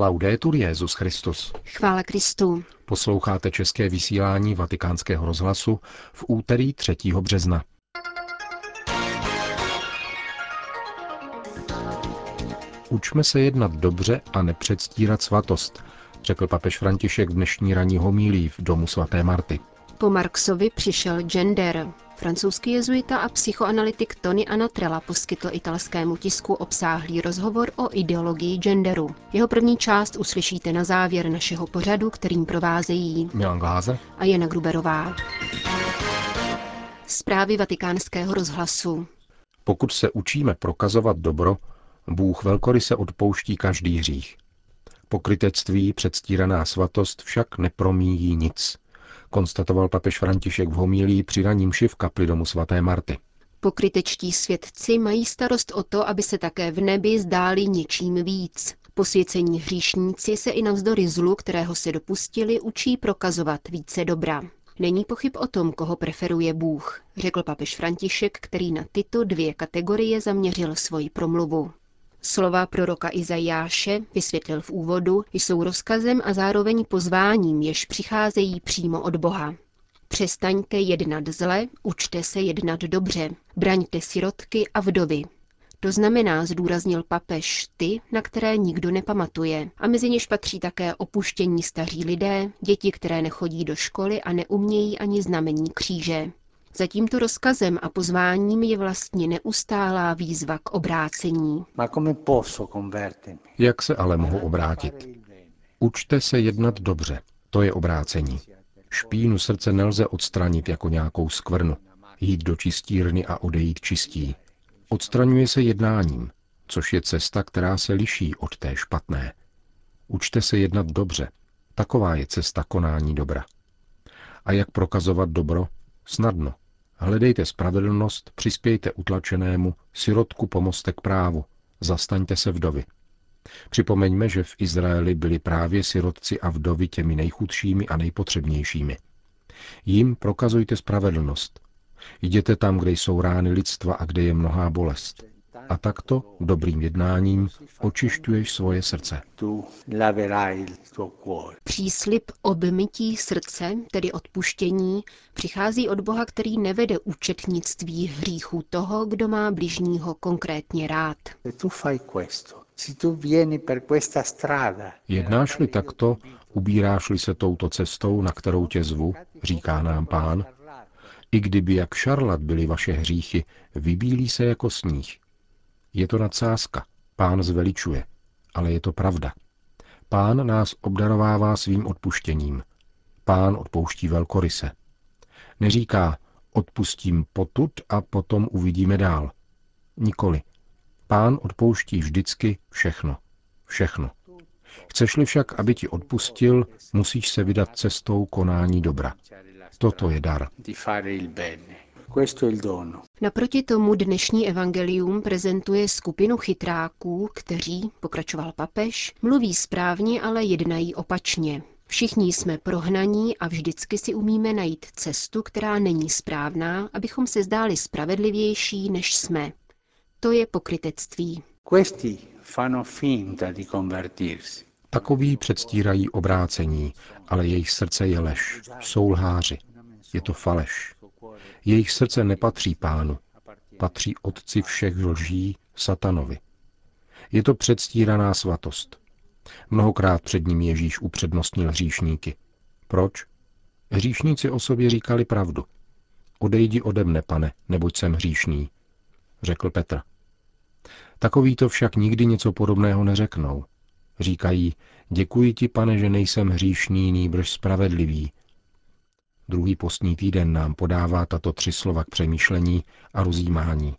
Laudetur Jezus Christus. Chvála Kristu. Posloucháte české vysílání Vatikánského rozhlasu v úterý 3. března. Učme se jednat dobře a nepředstírat svatost, řekl papež František v dnešní ranní homílí v domu svaté Marty. Po Marxovi přišel gender. Francouzský jezuita a psychoanalytik Tony Anatrella poskytl italskému tisku obsáhlý rozhovor o ideologii genderu. Jeho první část uslyšíte na závěr našeho pořadu, kterým provázejí Milan Glázer a Jana Gruberová. Zprávy vatikánského rozhlasu. Pokud se učíme prokazovat dobro, Bůh velkoryse odpouští každý hřích. Pokrytectví, předstíraná svatost však nepromíjí nic, konstatoval papež František v homílí při raním v kapli domu svaté Marty. Pokrytečtí svědci mají starost o to, aby se také v nebi zdáli něčím víc. Posvěcení hříšníci se i navzdory zlu, kterého se dopustili, učí prokazovat více dobra. Není pochyb o tom, koho preferuje Bůh, řekl papež František, který na tyto dvě kategorie zaměřil svoji promluvu. Slova proroka Izajáše, vysvětlil v úvodu, jsou rozkazem a zároveň pozváním, jež přicházejí přímo od Boha. Přestaňte jednat zle, učte se jednat dobře, braňte sirotky a vdovy. To znamená, zdůraznil papež, ty, na které nikdo nepamatuje, a mezi něž patří také opuštění staří lidé, děti, které nechodí do školy a neumějí ani znamení kříže. Za tímto rozkazem a pozváním je vlastně neustálá výzva k obrácení. Jak se ale mohu obrátit? Učte se jednat dobře. To je obrácení. Špínu srdce nelze odstranit jako nějakou skvrnu. Jít do čistírny a odejít čistí. Odstraňuje se jednáním, což je cesta, která se liší od té špatné. Učte se jednat dobře. Taková je cesta konání dobra. A jak prokazovat dobro? Snadno. Hledejte spravedlnost, přispějte utlačenému, sirotku pomozte k právu, zastaňte se vdovy. Připomeňme, že v Izraeli byli právě sirotci a vdovy těmi nejchudšími a nejpotřebnějšími. Jím prokazujte spravedlnost. Jděte tam, kde jsou rány lidstva a kde je mnohá bolest. A takto, dobrým jednáním, očišťuješ svoje srdce. Příslip obmytí srdce, tedy odpuštění, přichází od Boha, který nevede účetnictví hříchu toho, kdo má bližního konkrétně rád. Jednáš-li takto, ubíráš-li se touto cestou, na kterou tě zvu, říká nám pán, i kdyby jak šarlat byly vaše hříchy, vybílí se jako sníh. Je to nadsázka. Pán zveličuje. Ale je to pravda. Pán nás obdarovává svým odpuštěním. Pán odpouští velkoryse. Neříká, odpustím potud a potom uvidíme dál. Nikoli. Pán odpouští vždycky všechno. Všechno. Chceš-li však, aby ti odpustil, musíš se vydat cestou konání dobra. Toto je dar. Naproti tomu dnešní evangelium prezentuje skupinu chytráků, kteří, pokračoval papež, mluví správně, ale jednají opačně. Všichni jsme prohnaní a vždycky si umíme najít cestu, která není správná, abychom se zdáli spravedlivější, než jsme. To je pokrytectví. Takoví předstírají obrácení, ale jejich srdce je lež. Jsou lháři. Je to faleš. Jejich srdce nepatří pánu, patří otci všech lží, satanovi. Je to předstíraná svatost. Mnohokrát před ním Ježíš upřednostnil hříšníky. Proč? Hříšníci o sobě říkali pravdu. Odejdi ode mne, pane, neboť jsem hříšný, řekl Petr. Takový to však nikdy něco podobného neřeknou. Říkají, děkuji ti, pane, že nejsem hříšný, nýbrž spravedlivý, Druhý postní týden nám podává tato tři slova k přemýšlení a rozjímání.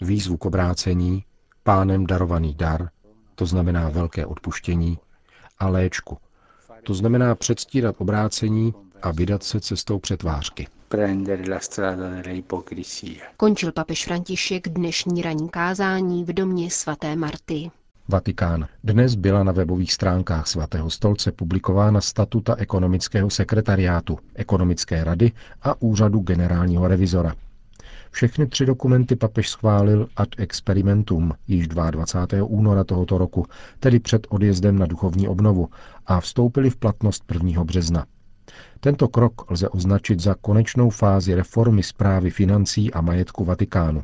Výzvu k obrácení, pánem darovaný dar, to znamená velké odpuštění, a léčku, to znamená předstírat obrácení a vydat se cestou přetvářky. Končil papež František dnešní ranní kázání v domě svaté Marty. Vatikán. Dnes byla na webových stránkách svatého stolce publikována statuta ekonomického sekretariátu, ekonomické rady a úřadu generálního revizora. Všechny tři dokumenty papež schválil ad experimentum již 22. února tohoto roku, tedy před odjezdem na duchovní obnovu, a vstoupili v platnost 1. března. Tento krok lze označit za konečnou fázi reformy zprávy financí a majetku Vatikánu.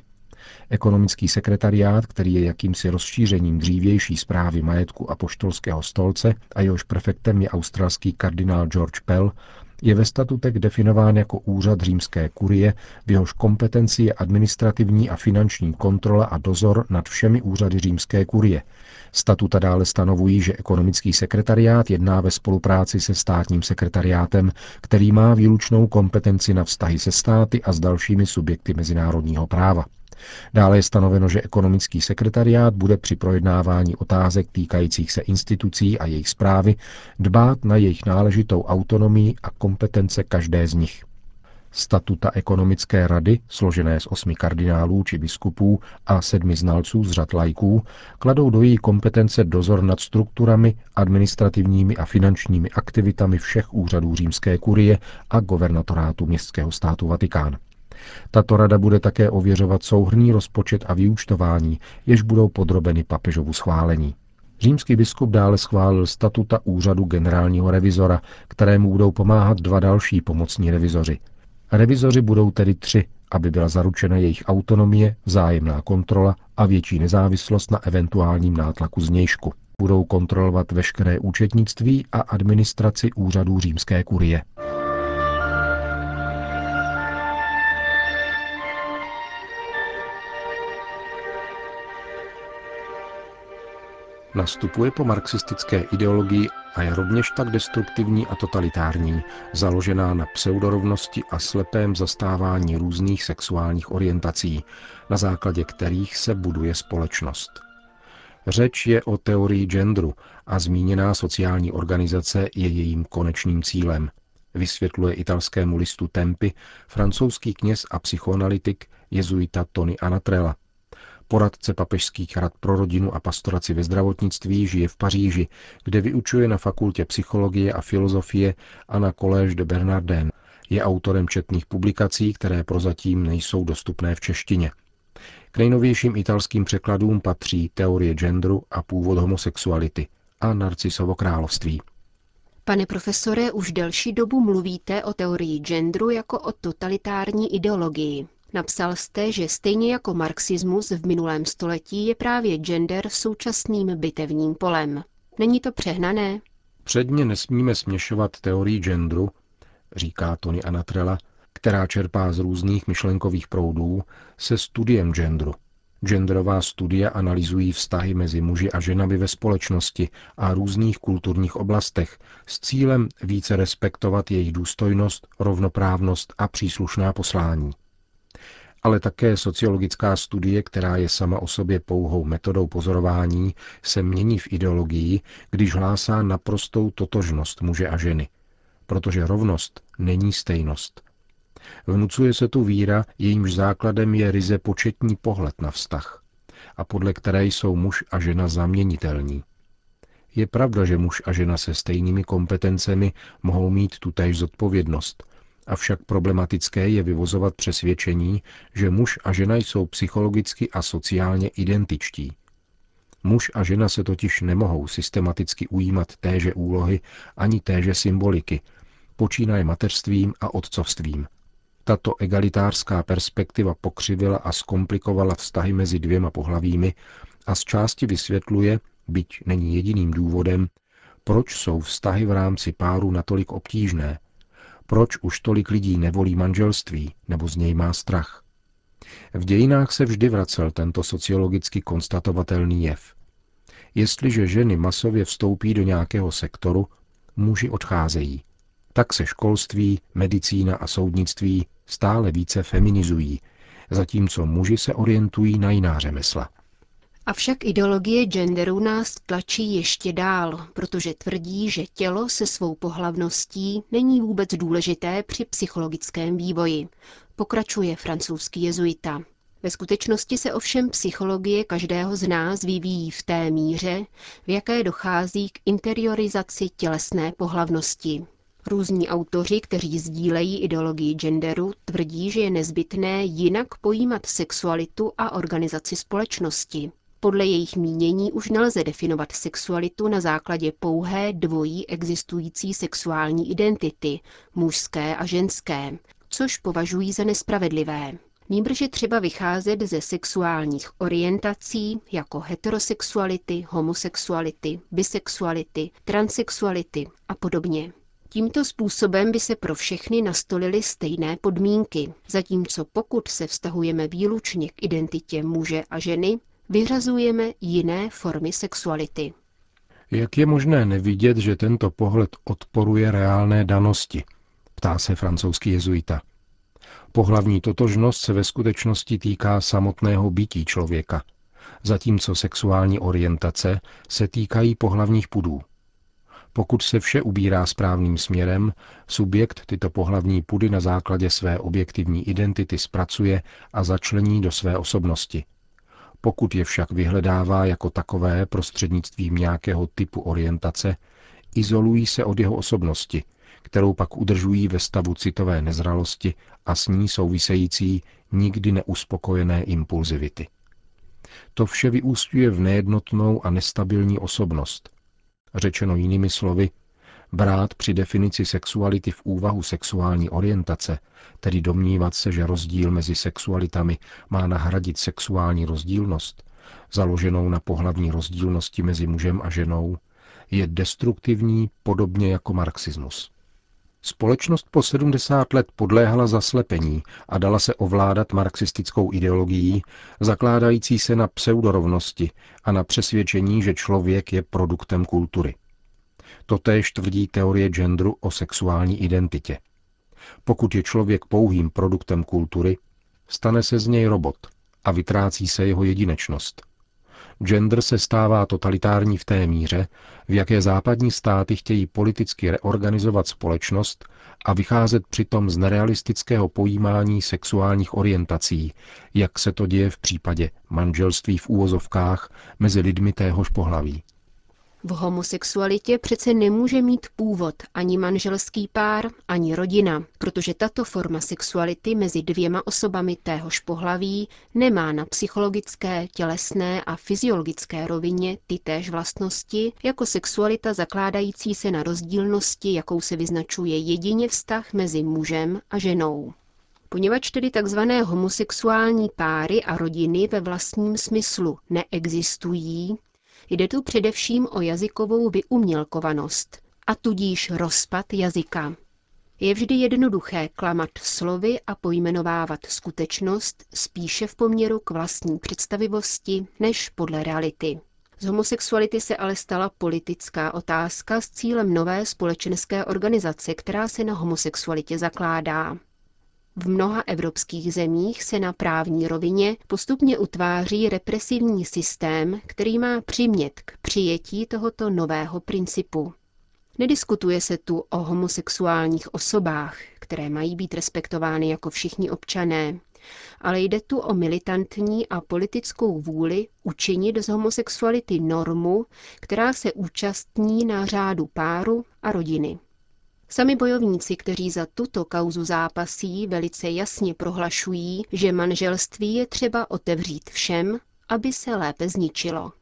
Ekonomický sekretariát, který je jakýmsi rozšířením dřívější zprávy majetku a poštolského stolce a jehož prefektem je australský kardinál George Pell, je ve statutech definován jako úřad římské kurie, v jehož kompetenci je administrativní a finanční kontrola a dozor nad všemi úřady římské kurie. Statuta dále stanovují, že ekonomický sekretariát jedná ve spolupráci se státním sekretariátem, který má výlučnou kompetenci na vztahy se státy a s dalšími subjekty mezinárodního práva. Dále je stanoveno, že ekonomický sekretariát bude při projednávání otázek týkajících se institucí a jejich zprávy dbát na jejich náležitou autonomii a kompetence každé z nich. Statuta ekonomické rady, složené z osmi kardinálů či biskupů a sedmi znalců z řad lajků, kladou do její kompetence dozor nad strukturami, administrativními a finančními aktivitami všech úřadů římské kurie a governatorátu městského státu Vatikán. Tato rada bude také ověřovat souhrný rozpočet a vyúčtování, jež budou podrobeny papežovu schválení. Římský biskup dále schválil statuta úřadu generálního revizora, kterému budou pomáhat dva další pomocní revizoři. Revizoři budou tedy tři, aby byla zaručena jejich autonomie, vzájemná kontrola a větší nezávislost na eventuálním nátlaku znějšku. Budou kontrolovat veškeré účetnictví a administraci úřadů římské kurie. Nastupuje po marxistické ideologii a je rovněž tak destruktivní a totalitární, založená na pseudorovnosti a slepém zastávání různých sexuálních orientací, na základě kterých se buduje společnost. Řeč je o teorii genderu a zmíněná sociální organizace je jejím konečným cílem, vysvětluje italskému listu Tempy francouzský kněz a psychoanalytik jezuita Tony Anatrella. Poradce papežských rad pro rodinu a pastoraci ve zdravotnictví žije v Paříži, kde vyučuje na fakultě psychologie a filozofie a na Collège de Bernardin. Je autorem četných publikací, které prozatím nejsou dostupné v češtině. K nejnovějším italským překladům patří teorie genderu a původ homosexuality a Narcisovo království. Pane profesore, už delší dobu mluvíte o teorii genderu jako o totalitární ideologii. Napsal jste, že stejně jako marxismus v minulém století je právě gender současným bitevním polem. Není to přehnané? Předně nesmíme směšovat teorii genderu, říká Tony Anatrella, která čerpá z různých myšlenkových proudů, se studiem genderu. Genderová studia analyzují vztahy mezi muži a ženami ve společnosti a různých kulturních oblastech s cílem více respektovat jejich důstojnost, rovnoprávnost a příslušná poslání ale také sociologická studie, která je sama o sobě pouhou metodou pozorování, se mění v ideologii, když hlásá naprostou totožnost muže a ženy. Protože rovnost není stejnost. Vnucuje se tu víra, jejímž základem je ryze početní pohled na vztah, a podle které jsou muž a žena zaměnitelní. Je pravda, že muž a žena se stejnými kompetencemi mohou mít tutéž zodpovědnost – Avšak problematické je vyvozovat přesvědčení, že muž a žena jsou psychologicky a sociálně identičtí. Muž a žena se totiž nemohou systematicky ujímat téže úlohy ani téže symboliky, počínaje mateřstvím a otcovstvím. Tato egalitářská perspektiva pokřivila a zkomplikovala vztahy mezi dvěma pohlavími a z části vysvětluje, byť není jediným důvodem, proč jsou vztahy v rámci páru natolik obtížné proč už tolik lidí nevolí manželství nebo z něj má strach. V dějinách se vždy vracel tento sociologicky konstatovatelný jev. Jestliže ženy masově vstoupí do nějakého sektoru, muži odcházejí. Tak se školství, medicína a soudnictví stále více feminizují, zatímco muži se orientují na jiná řemesla. Avšak ideologie genderu nás tlačí ještě dál, protože tvrdí, že tělo se svou pohlavností není vůbec důležité při psychologickém vývoji, pokračuje francouzský jezuita. Ve skutečnosti se ovšem psychologie každého z nás vyvíjí v té míře, v jaké dochází k interiorizaci tělesné pohlavnosti. Různí autoři, kteří sdílejí ideologii genderu, tvrdí, že je nezbytné jinak pojímat sexualitu a organizaci společnosti. Podle jejich mínění už nelze definovat sexualitu na základě pouhé dvojí existující sexuální identity, mužské a ženské, což považují za nespravedlivé. Nýbrž je třeba vycházet ze sexuálních orientací jako heterosexuality, homosexuality, bisexuality, transexuality a podobně. Tímto způsobem by se pro všechny nastolily stejné podmínky, zatímco pokud se vztahujeme výlučně k identitě muže a ženy, vyřazujeme jiné formy sexuality. Jak je možné nevidět, že tento pohled odporuje reálné danosti? Ptá se francouzský jezuita. Pohlavní totožnost se ve skutečnosti týká samotného bytí člověka, zatímco sexuální orientace se týkají pohlavních pudů. Pokud se vše ubírá správným směrem, subjekt tyto pohlavní pudy na základě své objektivní identity zpracuje a začlení do své osobnosti. Pokud je však vyhledává jako takové prostřednictvím nějakého typu orientace, izolují se od jeho osobnosti, kterou pak udržují ve stavu citové nezralosti a s ní související nikdy neuspokojené impulzivity. To vše vyústňuje v nejednotnou a nestabilní osobnost, Řečeno jinými slovy, brát při definici sexuality v úvahu sexuální orientace, tedy domnívat se, že rozdíl mezi sexualitami má nahradit sexuální rozdílnost, založenou na pohlavní rozdílnosti mezi mužem a ženou, je destruktivní podobně jako marxismus. Společnost po 70 let podléhala zaslepení a dala se ovládat marxistickou ideologií, zakládající se na pseudorovnosti a na přesvědčení, že člověk je produktem kultury. Totéž tvrdí teorie genderu o sexuální identitě. Pokud je člověk pouhým produktem kultury, stane se z něj robot a vytrácí se jeho jedinečnost – Gender se stává totalitární v té míře, v jaké západní státy chtějí politicky reorganizovat společnost a vycházet přitom z nerealistického pojímání sexuálních orientací, jak se to děje v případě manželství v úvozovkách mezi lidmi téhož pohlaví. V homosexualitě přece nemůže mít původ ani manželský pár, ani rodina, protože tato forma sexuality mezi dvěma osobami téhož pohlaví nemá na psychologické, tělesné a fyziologické rovině ty též vlastnosti, jako sexualita zakládající se na rozdílnosti, jakou se vyznačuje jedině vztah mezi mužem a ženou. Poněvadž tedy tzv. homosexuální páry a rodiny ve vlastním smyslu neexistují, Jde tu především o jazykovou vyumělkovanost a tudíž rozpad jazyka. Je vždy jednoduché klamat slovy a pojmenovávat skutečnost spíše v poměru k vlastní představivosti než podle reality. Z homosexuality se ale stala politická otázka s cílem nové společenské organizace, která se na homosexualitě zakládá. V mnoha evropských zemích se na právní rovině postupně utváří represivní systém, který má přimět k přijetí tohoto nového principu. Nediskutuje se tu o homosexuálních osobách, které mají být respektovány jako všichni občané, ale jde tu o militantní a politickou vůli učinit z homosexuality normu, která se účastní na řádu páru a rodiny. Sami bojovníci, kteří za tuto kauzu zápasí, velice jasně prohlašují, že manželství je třeba otevřít všem, aby se lépe zničilo.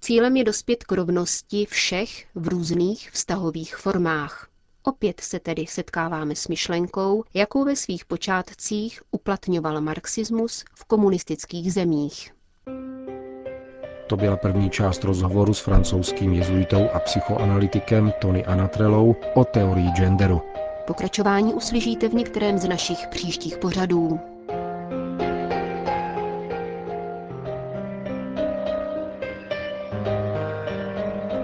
Cílem je dospět k rovnosti všech v různých vztahových formách. Opět se tedy setkáváme s myšlenkou, jakou ve svých počátcích uplatňoval marxismus v komunistických zemích. To byla první část rozhovoru s francouzským jezuitou a psychoanalytikem Tony Anatrelou o teorii genderu. Pokračování uslyšíte v některém z našich příštích pořadů.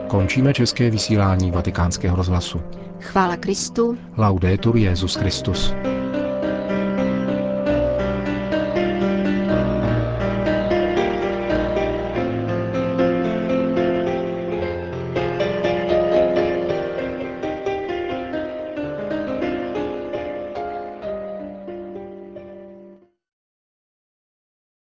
Končíme české vysílání vatikánského rozhlasu. Chvála Kristu. Laudetur Jezus Christus.